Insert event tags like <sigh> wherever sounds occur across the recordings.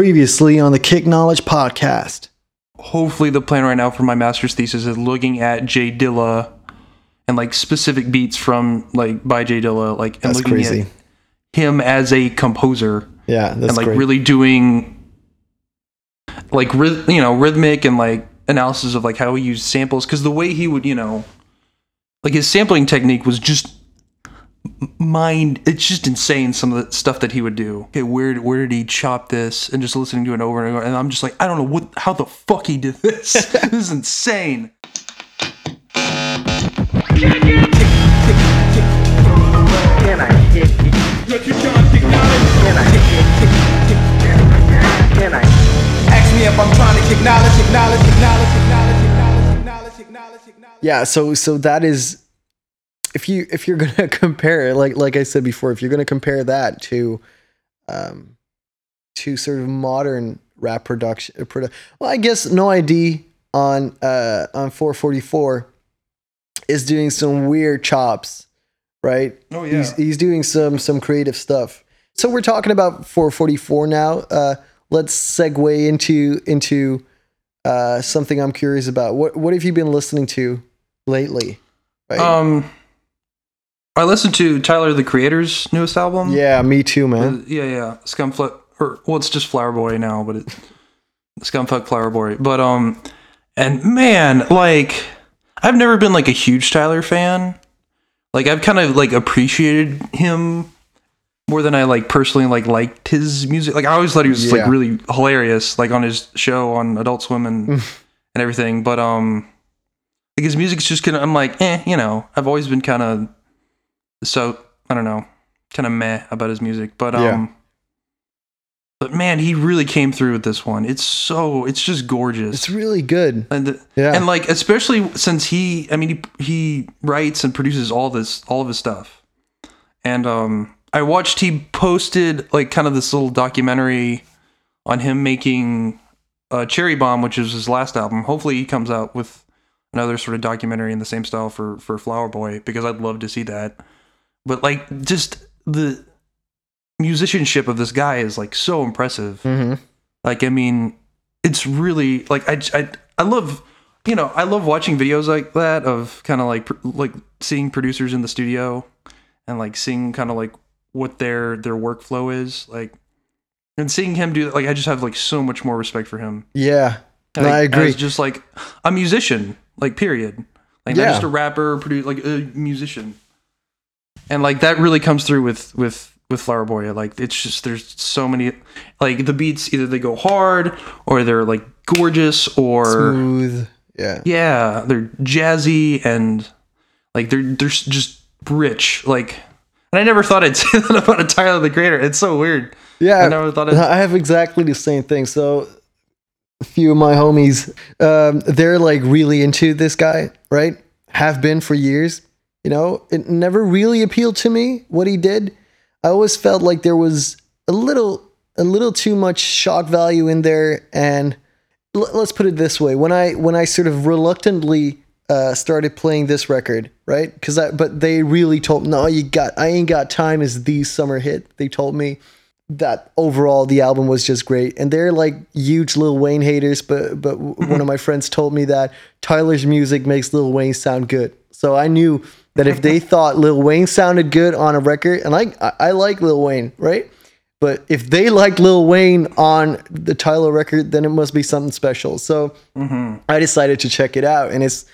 Previously on the Kick Knowledge podcast. hopefully the plan right now for my master's thesis is looking at J Dilla and like specific beats from like by J Dilla, like and That's looking crazy. at him as a composer Yeah, that's and like great. really doing like you know rhythmic and like analysis of like how he used samples because the way he would you know like his sampling technique was just mind it's just insane some of the stuff that he would do. Okay where where did he chop this? And just listening to it over and over and i'm just like i don't know what how the fuck he did this. <laughs> This is insane. Yeah, so so that is if you if you're gonna <laughs> compare it, like like I said before, if you're gonna compare that to um to sort of modern rap production uh, produ- well I guess No I.D. on uh on 444 is doing some weird chops, right? Oh, He's yeah. he's doing some some creative stuff. So we're talking about 444 now. Uh let's segue into into uh something I'm curious about. What what have you been listening to lately? Right? um i listened to tyler the creator's newest album yeah, me too, Uh, man. yeah, yeah. Scumfuck, or well, it's just Flower Boy now, but it Scumfuck Flower Boy. But um, and man, like I've never been like a huge Tyler fan. Like I've kind of like appreciated him more than I like personally like liked his music. Like I always thought he was Yeah. like really hilarious, like on his show on Adult Swim and and everything. But um, like his music's just kind of I'm like, eh, you know. I've always been kind of so I don't know, kind of meh about his music. But um, Yeah. but man, he really came through with this one. It's so it's just gorgeous. It's really good. and the, Yeah. and like especially since he I mean he he writes and produces all this all of his stuff. And um I watched he posted like kind of this little documentary on him making uh, Cherry Bomb, which is his last album. Hopefully he comes out with another sort of documentary in the same style for for Flower Boy because I'd love to see that. But like just the musicianship of this guy is like so impressive. Mm-hmm. Like, I mean, it's really like I, I, I love, you know, I love watching videos like that of kind of like pr- like seeing producers in the studio and like seeing kind of like what their their workflow is like, and seeing him do that. Like, I just have like so much more respect for him. Yeah. No, Like, I agree. Just like a musician, like period. Like Yeah. not just a rapper, produce like a musician. And like that really comes through with with with Flower Boy. Like it's just there's so many like the beats either they go hard or they're like gorgeous or Smooth. Yeah. yeah, they're jazzy and like they're they're just rich. Like and I never thought I'd <laughs> say that about a Tyler the Creator. It's so weird. Yeah. I never thought it I have exactly the same thing. So a few of my homies, um, they're like really into this guy, right? Have been for years. You know, it never really appealed to me what he did. I always felt like there was a little a little too much shock value in there. And l- let's put it this way. When i when i sort of reluctantly uh, started playing this record right? Because i but they really told no you got i ain't got time is the summer hit. They told me that overall the album was just great. And they're like huge lil wayne haters but but one of my friends told me that tyler's music makes lil wayne sound good. So i knew that if they <laughs> thought lil wayne sounded good on a record and i i, like lil wayne right but if they liked Lil Wayne on the Tyler record, then it must be something special. So I decided to check it out, and it's.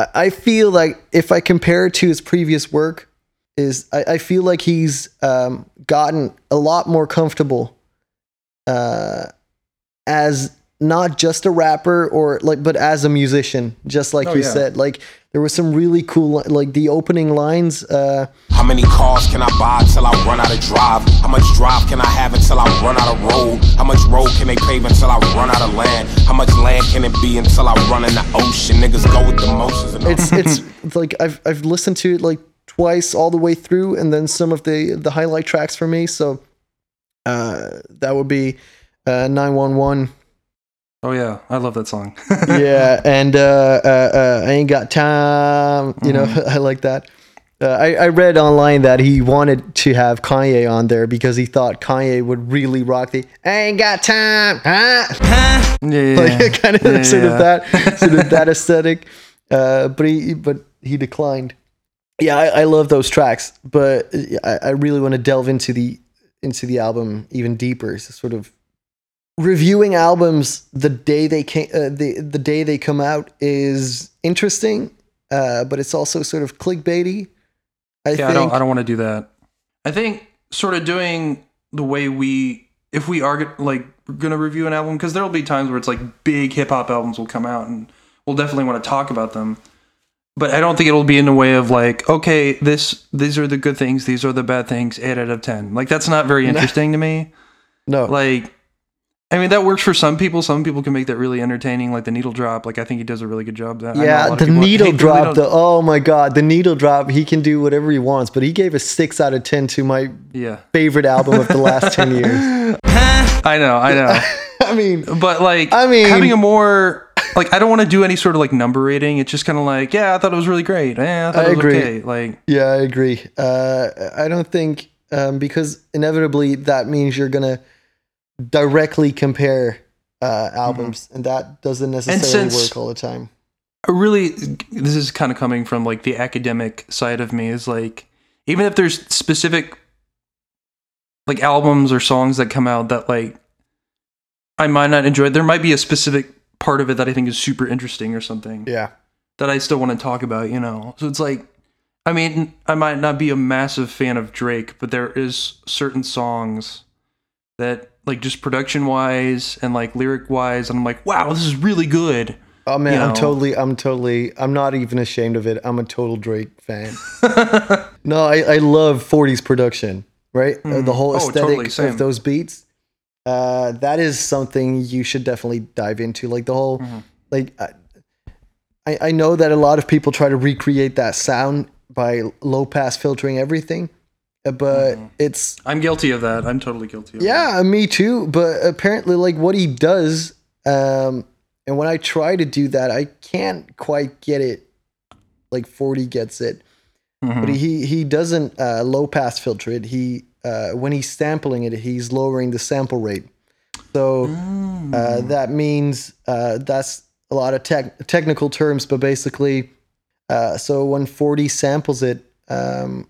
I- I feel like if I compare it to his previous work, is I, I feel like he's um, gotten a lot more comfortable uh, as not just a rapper or like, but as a musician, just like Oh, you yeah. said. Like there was some really cool, like the opening lines. Uh, How many cars can I buy till I run out of drive? How much drive can I have until I run out of road? How much road can they pave until I run out of land? How much land can it be until I run in the ocean? Niggas go with the motions and it's it's like I've I've listened to it like twice all the way through, and then some of the the highlight tracks for me. So uh, that would be uh, nine one one. Oh yeah, I love that song. <laughs> Yeah, and uh, uh, uh, I ain't got time. You know, <laughs> I like that. Uh, I, I read online that he wanted to have Kanye on there because he thought Kanye would really rock the "Ain't got time," huh? Yeah, yeah, like yeah. <laughs> kind of Yeah, sort of that sort of that aesthetic. Uh, but he but he declined. Yeah, I, I love those tracks, but I, I really want to delve into the into the album even deeper. So sort of reviewing albums the day they came uh, the the day they come out is interesting, uh, but it's also sort of clickbaity. I Yeah, think. I don't. I don't want to do that. I think sort of doing the way we, if we are like going to review an album, because there will be times where it's like big hip hop albums will come out, and we'll definitely want to talk about them. But I don't think it'll be in the way of like, okay, this these are the good things, these are the bad things, eight out of ten. Like that's not very <laughs> interesting to me. no. Like, I mean, that works for some people. Some people can make that really entertaining, like the needle drop. Like I think he does a really good job. That I know a Yeah, the needle <laughs> hate- really drop. don't- The oh my god, the needle drop. He can do whatever he wants, but he gave a six out of ten to my yeah, favorite album of the last ten years. <laughs> I know, I know. <laughs> I mean, But like, I mean- having a more like, I don't want to do any sort of like number rating. It's just kind of like, yeah, I thought it was really great. Yeah, I thought I it was agree. okay. Like, yeah, I agree. Uh, I don't think um, because inevitably that means you're gonna directly compare uh, albums, and that doesn't necessarily work all the time. Really, this is kind of coming from like the academic side of me. Is like, even if there's specific like albums or songs that come out that like I might not enjoy, there might be a specific part of it that I think is super interesting or something. Yeah, that I still want to talk about, you know. So it's like I mean, I might not be a massive fan of Drake, but there is certain songs that like just production wise and like lyric wise, and I'm like, wow, this is really good. Oh man, You I'm totally, I'm totally, I'm not even ashamed of it. I'm a total Drake fan. <laughs> no, I, I love 40s production, right? Uh, the whole Oh, aesthetic totally, of those beats. Uh, that is something you should definitely dive into. Like the whole, Mm-hmm. like, I, I know that a lot of people try to recreate that sound by low pass filtering everything, but Mm-hmm. it's I'm guilty of that. I'm totally guilty of that. yeah, me too. But apparently, like what he does, um, and when I try to do that, I can't quite get it like 40 gets it. Mhm. But he he doesn't uh, low pass filter it. He uh, when he's sampling it, he's lowering the sample rate. So uh, that means uh, that's a lot of tech technical terms, but basically, uh, so when 40 samples it, um,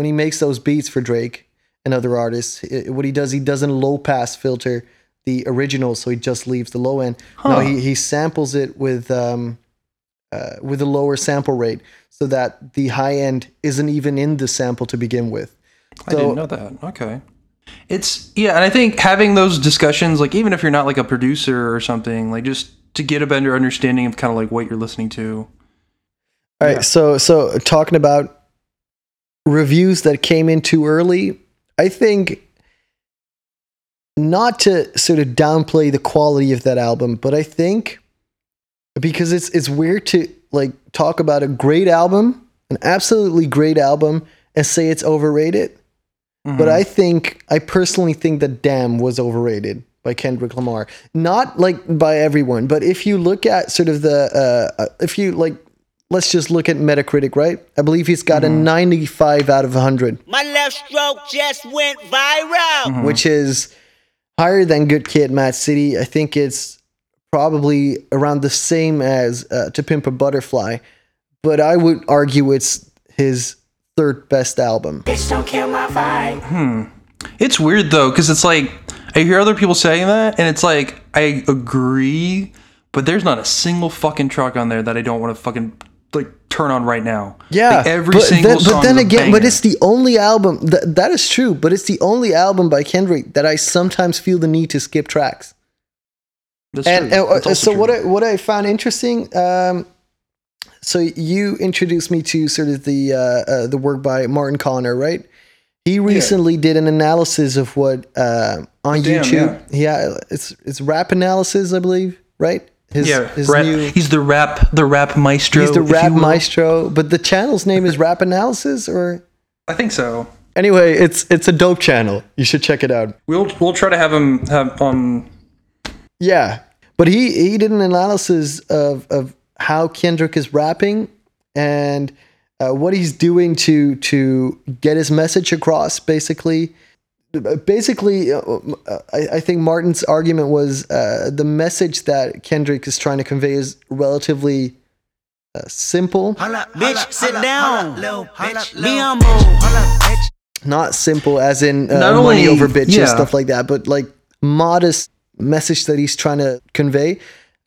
when he makes those beats for Drake and other artists, i what he does, he doesn't low pass filter the original, so he just leaves the low end. No, he he samples it with um, uh, with a lower sample rate, so that the high end isn't even in the sample to begin with. I didn't know that. Okay. It's yeah, and I think having those discussions, like even if you're not like a producer or something, like just to get a better understanding of kind of like what you're listening to. All right, so so talking about reviews that came in too early, I think not to sort of downplay the quality of that album, but I think because it's it's weird to like talk about a great album, an absolutely great album, and say it's overrated. But I think I personally think that "Damn" was overrated by Kendrick Lamar. Not like by everyone, but if you look at sort of the uh, uh, if you like, let's just look at Metacritic, right? I believe he's got a 95 out of 100, My left stroke just went viral. which is higher than Good Kid, Mad City. I think it's probably around the same as uh, To Pimp a Butterfly, but I would argue it's his third best album. Bitch, don't kill my vibe. Hmm. It's weird though, because it's like I hear other people saying that, and it's like I agree, but there's not a single fucking track on there that I don't want to fucking like turn on right now. Yeah, Like, every but single then, song. But then again, but it's the only album that that is true. But it's the only album by Kendrick that I sometimes feel the need to skip tracks. That's And, true. and, uh, so true. what I what I found interesting. Um, so you introduced me to sort of the uh, uh, the work by Martin Connor, right? He recently did an analysis of what uh, on Damn, YouTube. Yeah. it's it's rap analysis, I believe, right? His, yeah, his rap, new. he's the rap, the rap maestro. He's the rap maestro, but the channel's name is Rap Analysis, or I think so. Anyway, it's it's a dope channel. You should check it out. We'll we'll try to have him have on. Yeah, but he he did an analysis of of how Kendrick is rapping, and uh, what he's doing to to get his message across. Basically, basically, uh, I, I think Martin's argument was uh, the message that Kendrick is trying to convey is relatively uh, simple. Bitch, sit down. Little bitch, be humble. not simple as in uh, Not money only- over bitch and yeah. stuff like that, but like modest message that he's trying to convey.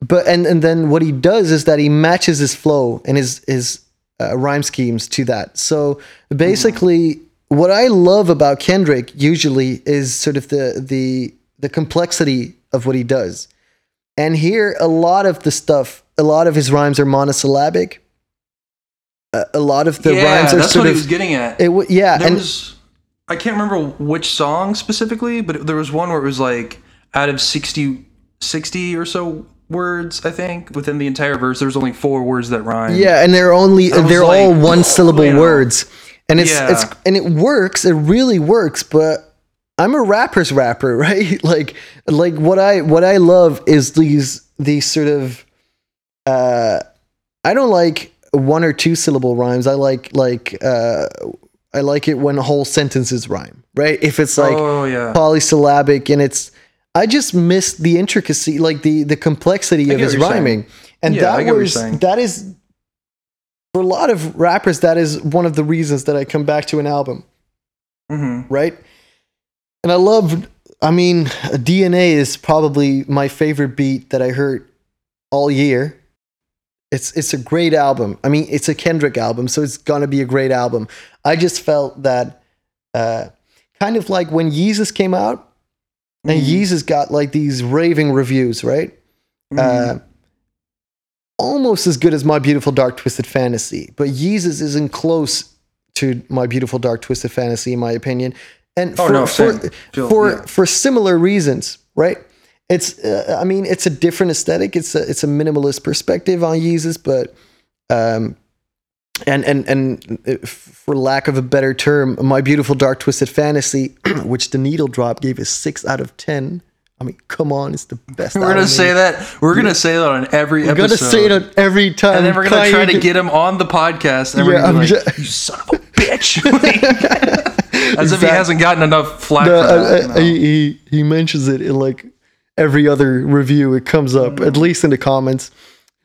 But and and then what he does is that he matches his flow and his his uh, rhyme schemes to that. So basically, what I love about Kendrick usually is sort of the the the complexity of what he does. And here, a lot of the stuff, a lot of his rhymes are monosyllabic. A, a lot of the yeah, rhymes are that's sort what of he was getting at. it, w- yeah, there and was I can't remember which song specifically, but there was one where it was like out of 60, 60 or so words, I think, within the entire verse, there's only four words that rhyme. Yeah, and they're only they're all like, one syllable you know. words. And it's Yeah. it's and it works, it really works, but I'm a rapper's rapper, <laughs> right? like like what I what I love is these these sort of uh I don't like one or two syllable rhymes. I like like uh I like it when whole sentences rhyme, right? If it's like oh yeah. polysyllabic and it's I just miss the intricacy, like the the complexity of his you're saying. rhyming. And Yeah, that get what you're was that is for a lot of rappers, that is one of the reasons that I come back to an album, hmm right? And I love I mean, DNA is probably my favorite beat that I heard all year. It's it's a great album. I mean, it's a Kendrick album, so it's gonna be a great album. I just felt that uh, kind of like when Yeezus came out, and Mhm. Yeezus got like these raving reviews, right? Mm-hmm. Uh, almost as good as My Beautiful Dark Twisted Fantasy, but Yeezus isn't close to My Beautiful Dark Twisted Fantasy, in my opinion. And Oh, for no, for. For, yeah. for similar reasons, right? It's uh, I mean it's a different aesthetic. It's a it's a minimalist perspective on Yeezus, but um, and and and uh, for lack of a better term, my beautiful dark twisted fantasy, <clears throat> which the needle drop gave a six out of ten. I mean, come on, it's the best. <laughs> We're gonna say that. We're gonna say that on every episode. We're episode. gonna say it every time, and then we're gonna try to get- him on the podcast, and we're Yeah, gonna be I'm like, ju- "You son of a bitch!" <laughs> <laughs> As if he hasn't gotten enough flack No, for that. you know? he, he mentions it in like every other review. It comes up Mm. at least in the comments.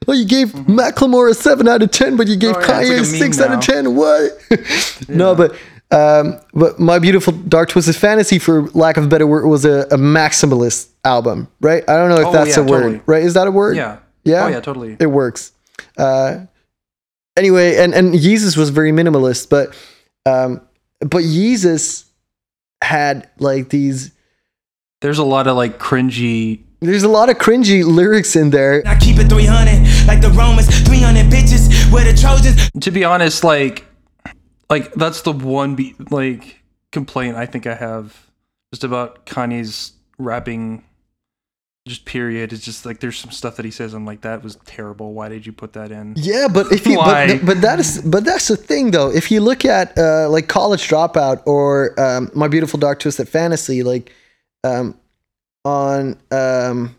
Well, you gave Macklemore a seven out of ten, but you gave Mm-hmm. Oh, yeah, Kanye like a six meme out of ten. What? no, but um, but my beautiful dark twisted fantasy, for lack of a better word, was a, a maximalist album, right? I don't know if Oh, that's yeah, a word, totally. right? Is that a word? yeah, yeah, oh yeah, totally. it works. Uh, anyway, and and Yeezus was very minimalist, but um, but Yeezus had like these. There's a lot of like cringy. There's a lot of cringy lyrics in there. I keep it 300 like the Romans, 300 bitches where the Trojans. To be honest, like, like that's the one be like complaint I think I have just about Kanye's rapping. Just period. It's just like there's some stuff that he says. I'm like, that was terrible. Why did you put that in? Yeah, but if you but, but that is but that's the thing though. If you look at uh, like College Dropout or um, My Beautiful Dark Twisted Fantasy, like um, on um,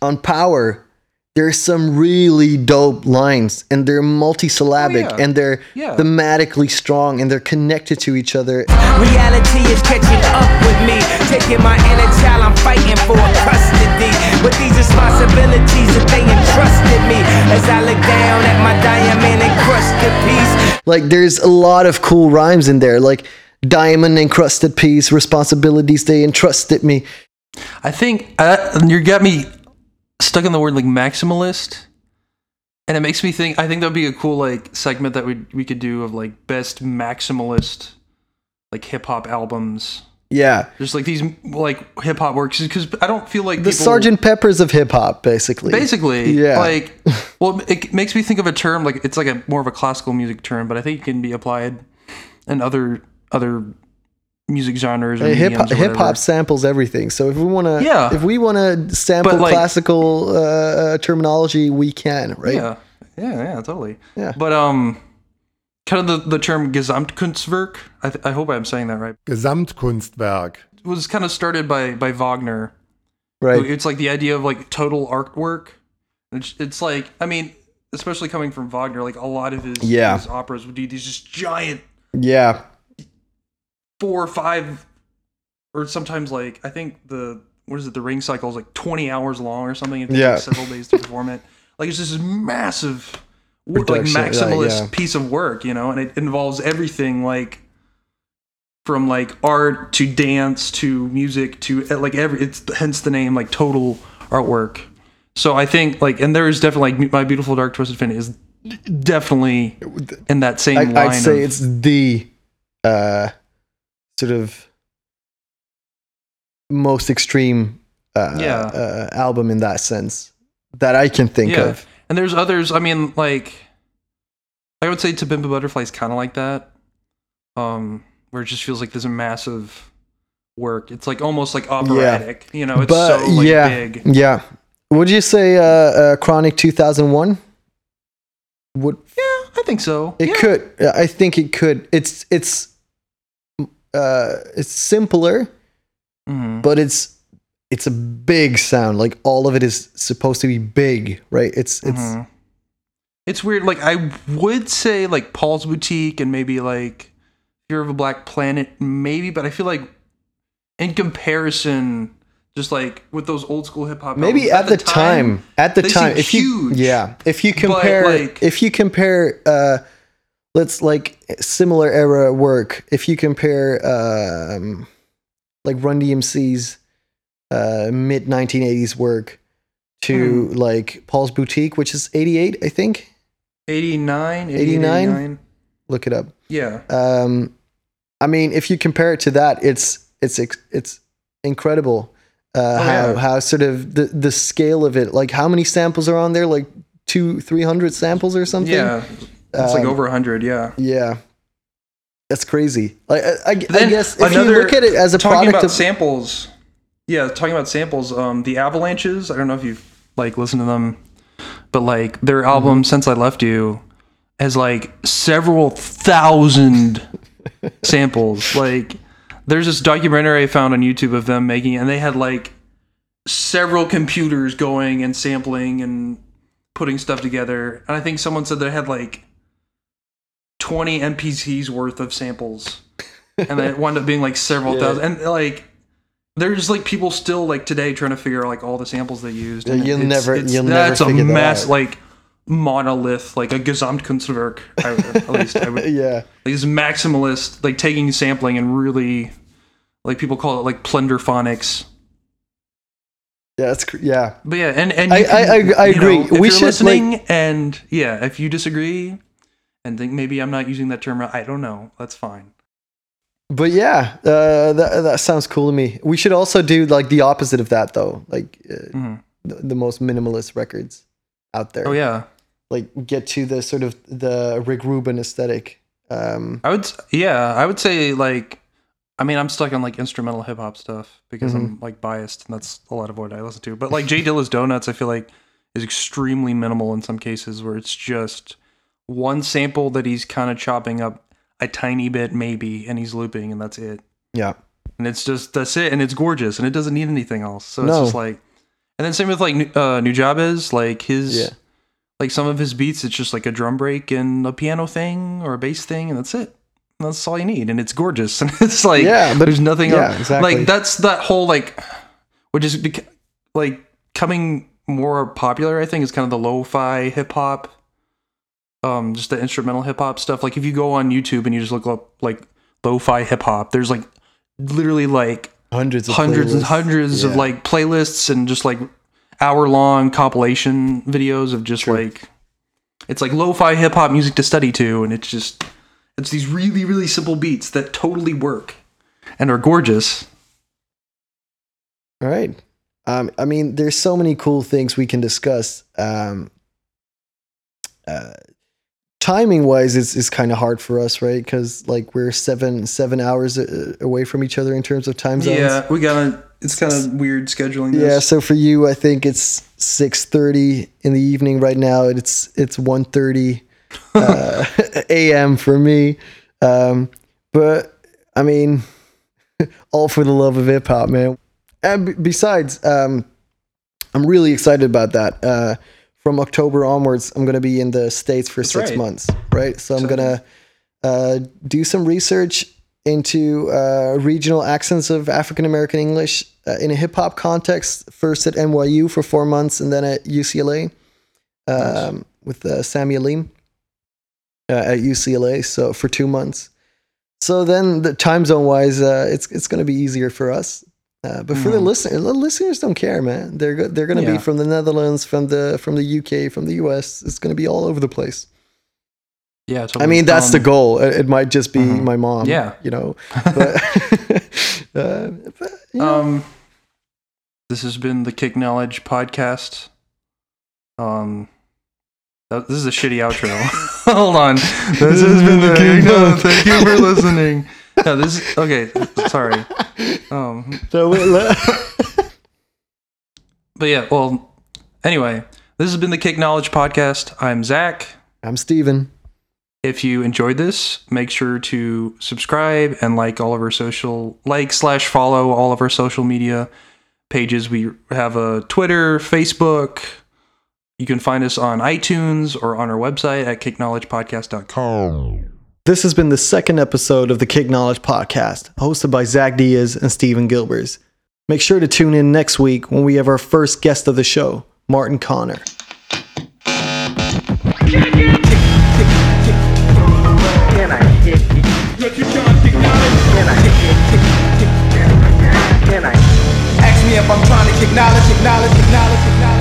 on Power, there's some really dope lines, and they're multisyllabic, Oh, yeah. and they're Yeah. thematically strong, and they're connected to each other. Reality is catching up with me. Taking my inner child, I'm fighting for custody. With these responsibilities that they entrusted me. As I look down at my diamond encrusted piece. Like there's a lot of cool rhymes in there, like diamond encrusted piece, responsibilities they entrusted me. I think uh, you got me stuck in the word like maximalist, and it makes me think. I think that'd be a cool like segment that we we could do of like best maximalist like hip hop albums. Yeah. Just like these like hip hop works because I don't feel like The people, Sergeant Peppers of hip hop, basically. basically Yeah. like <laughs> well it makes me think of a term like it's like a more of a classical music term, but I think it can be applied in other other music genres or hip hip hop samples everything. So if we want to, Yeah. if we want to sample like- classical uh, uh, terminology, we can, right? Yeah, yeah, yeah, totally. Yeah. But um, kind of the the term Gesamtkunstwerk. I th- I hope I'm saying that right. Gesamtkunstwerk. Was kind of started by by Wagner. Right. It's like the idea of like total artwork. It's, it's like I mean, especially coming from Wagner, like a lot of his, Yeah. his operas would do these just giant Yeah. Four or five, or sometimes like I think the what is it? The ring cycle is like twenty hours long or something. It takes Yeah. like several days to perform it. Like it's just this massive, like maximalist yeah. piece of work, you know, and it involves everything like from like art to dance to music to uh, like every. It's hence the name like total artwork. So I think like, and there is definitely like my beautiful dark twisted fantasy is definitely in that same I, line. I'd say of- it's the uh, sort of most extreme uh, Yeah. uh, album in that sense that I can think Yeah. of. And there's others. I mean, like I would say To Pimp a Butterfly is kind of like that, um, where it just feels like there's a massive work. It's like almost like operatic. You know, it's but so like yeah, big. yeah. Would you say uh, uh, Chronic 2001? Would Yeah, I think so. it yeah. could? I think it could. It's it's uh, it's simpler, Mhm. but it's it's a big sound. Like all of it is supposed to be big, right? It's it's Mhm. It's weird. Like I would say like Paul's Boutique and maybe like Fear of a Black Planet, maybe, but I feel like in comparison, just like with those old school hip hop, maybe albums, at, the time, at the time if you yeah if you compare like- if you compare uh let's like similar era work if you compare um like run dmc's uh mid 1980s work to Hmm. like paul's boutique which is 88 i think 89, 89? 89. look it up Yeah. um i mean if you compare it to that it's it's it's incredible uh Oh, how yeah. how sort of the the scale of it like how many samples are on there like two three hundred samples or something Yeah. It's like Um, over 100, yeah. yeah that's crazy like i, I, I guess if you look at it as a talking product about of samples. Yeah, talking about samples, um the Avalanches, I don't know if you've like listened to them, but like their Mm-hmm. album Since I Left You has like several thousand <laughs> samples. Like there's this documentary I found on YouTube of them making and they had like several computers going and sampling and putting stuff together. And I think someone said they had like 20 MPCs worth of samples. And then it <laughs> wound up being like several thousand. And like there's like people still like today trying to figure out like all the samples they used. Yeah, and you'll it's- never- it's- you'll never that's a figure that like monolith, like a Gesamtkunstwerk. I, at least I would <laughs> yeah like this maximalist, like taking sampling and really, like people call it like plunderphonics. yeah that's yeah But yeah, and and I- you I- I- I agree. if We you're should, listening, and yeah, if you disagree, and think maybe I'm not using that term, right, I don't know. That's fine. but yeah uh that, that sounds cool to me we should also do like the opposite of that though like uh, Mhm. the, the most minimalist records out there Oh yeah, like get to the sort of the Rick Rubin aesthetic. Um, I would. Yeah, I would say like. I mean, I'm stuck on like instrumental hip hop stuff because I'm like biased, and that's a lot of what I listen to. But like J Dilla's Donuts, I feel like is extremely minimal in some cases, where it's just one sample that he's kind of chopping up a tiny bit, maybe, and he's looping, and that's it. yeah, and it's just that's it, and it's gorgeous, and it doesn't need anything else. So it's No. just like, and then same with like uh, Nujabes, like his, Yeah. like some of his beats, it's just like a drum break and a piano thing or a bass thing, and that's it. And that's all you need, and it's gorgeous, <laughs> and it's like Yeah, but- there's nothing yeah, else. exactly. Like that's that whole like, which is bec- like coming more popular. I think is kind of the lo-fi hip hop. Um, just the instrumental hip hop stuff. Like if you go on YouTube and you just look up like lo-fi hip hop, there's like literally like hundreds of hundreds and playlists. hundreds of like playlists and just like hour long compilation videos of just like it's like lo-fi hip hop music to study to and it's just it's these really really simple beats that totally work and are gorgeous. All right. Um, I mean, there's so many cool things we can discuss. Um, uh, timing wise, it's, it's kind of hard for us, right? Because like we're seven seven hours uh, away from each other in terms of time zones. Yeah, we gotta. It's kind of weird scheduling this. Yeah, so for you, I think it's six thirty in the evening right now. It's it's one thirty <laughs> uh, a.m. for me. Um, but I mean, <laughs> all for the love of hip hop, man. And b- besides, um, I'm really excited about that. Uh, from October onwards, I'm going to be in the States for six right. months, right? So I'm going to uh, do some research into uh, regional accents of African American English uh, in a hip hop context, first at NYU for four months and then at UCLA um, with uh, Samy Alim uh, at UCLA. So for two months. So then, the time zone wise, uh, it's it's going to be easier for us. Uh, but for the listeners, the listeners don't care, man. They're go- they're going to Yeah. be from the Netherlands, from the from the UK, from the US. It's going to be all over the place. Yeah, I mean, that's the Um, goal. It, might just be my mom. Yeah. you know. <laughs> But, <laughs> uh, but, you know, Um, this has been the Kick Knowledge podcast. Um, that- this is a shitty outro. <laughs> Hold on. This has been the Kick Knowledge. Thank you for listening. <laughs> No, this is okay. Sorry. Um, so we- le- <laughs> but yeah. Well, anyway, this has been the Kick Knowledge podcast. I'm Zach. I'm Steven. If you enjoyed this, make sure to subscribe and like all of our social like slash follow all of our social media pages. We have a Twitter, Facebook. You can find us on iTunes or on our website at kickknowledgepodcast.com. This has been the second episode of the Kick Knowledge Podcast, hosted by Zach Diaz and Stephen Gilbers. Make sure to tune in next week when we have our first guest of the show, Martin Connor. Ask me if I'm trying to acknowledge, acknowledge, acknowledge.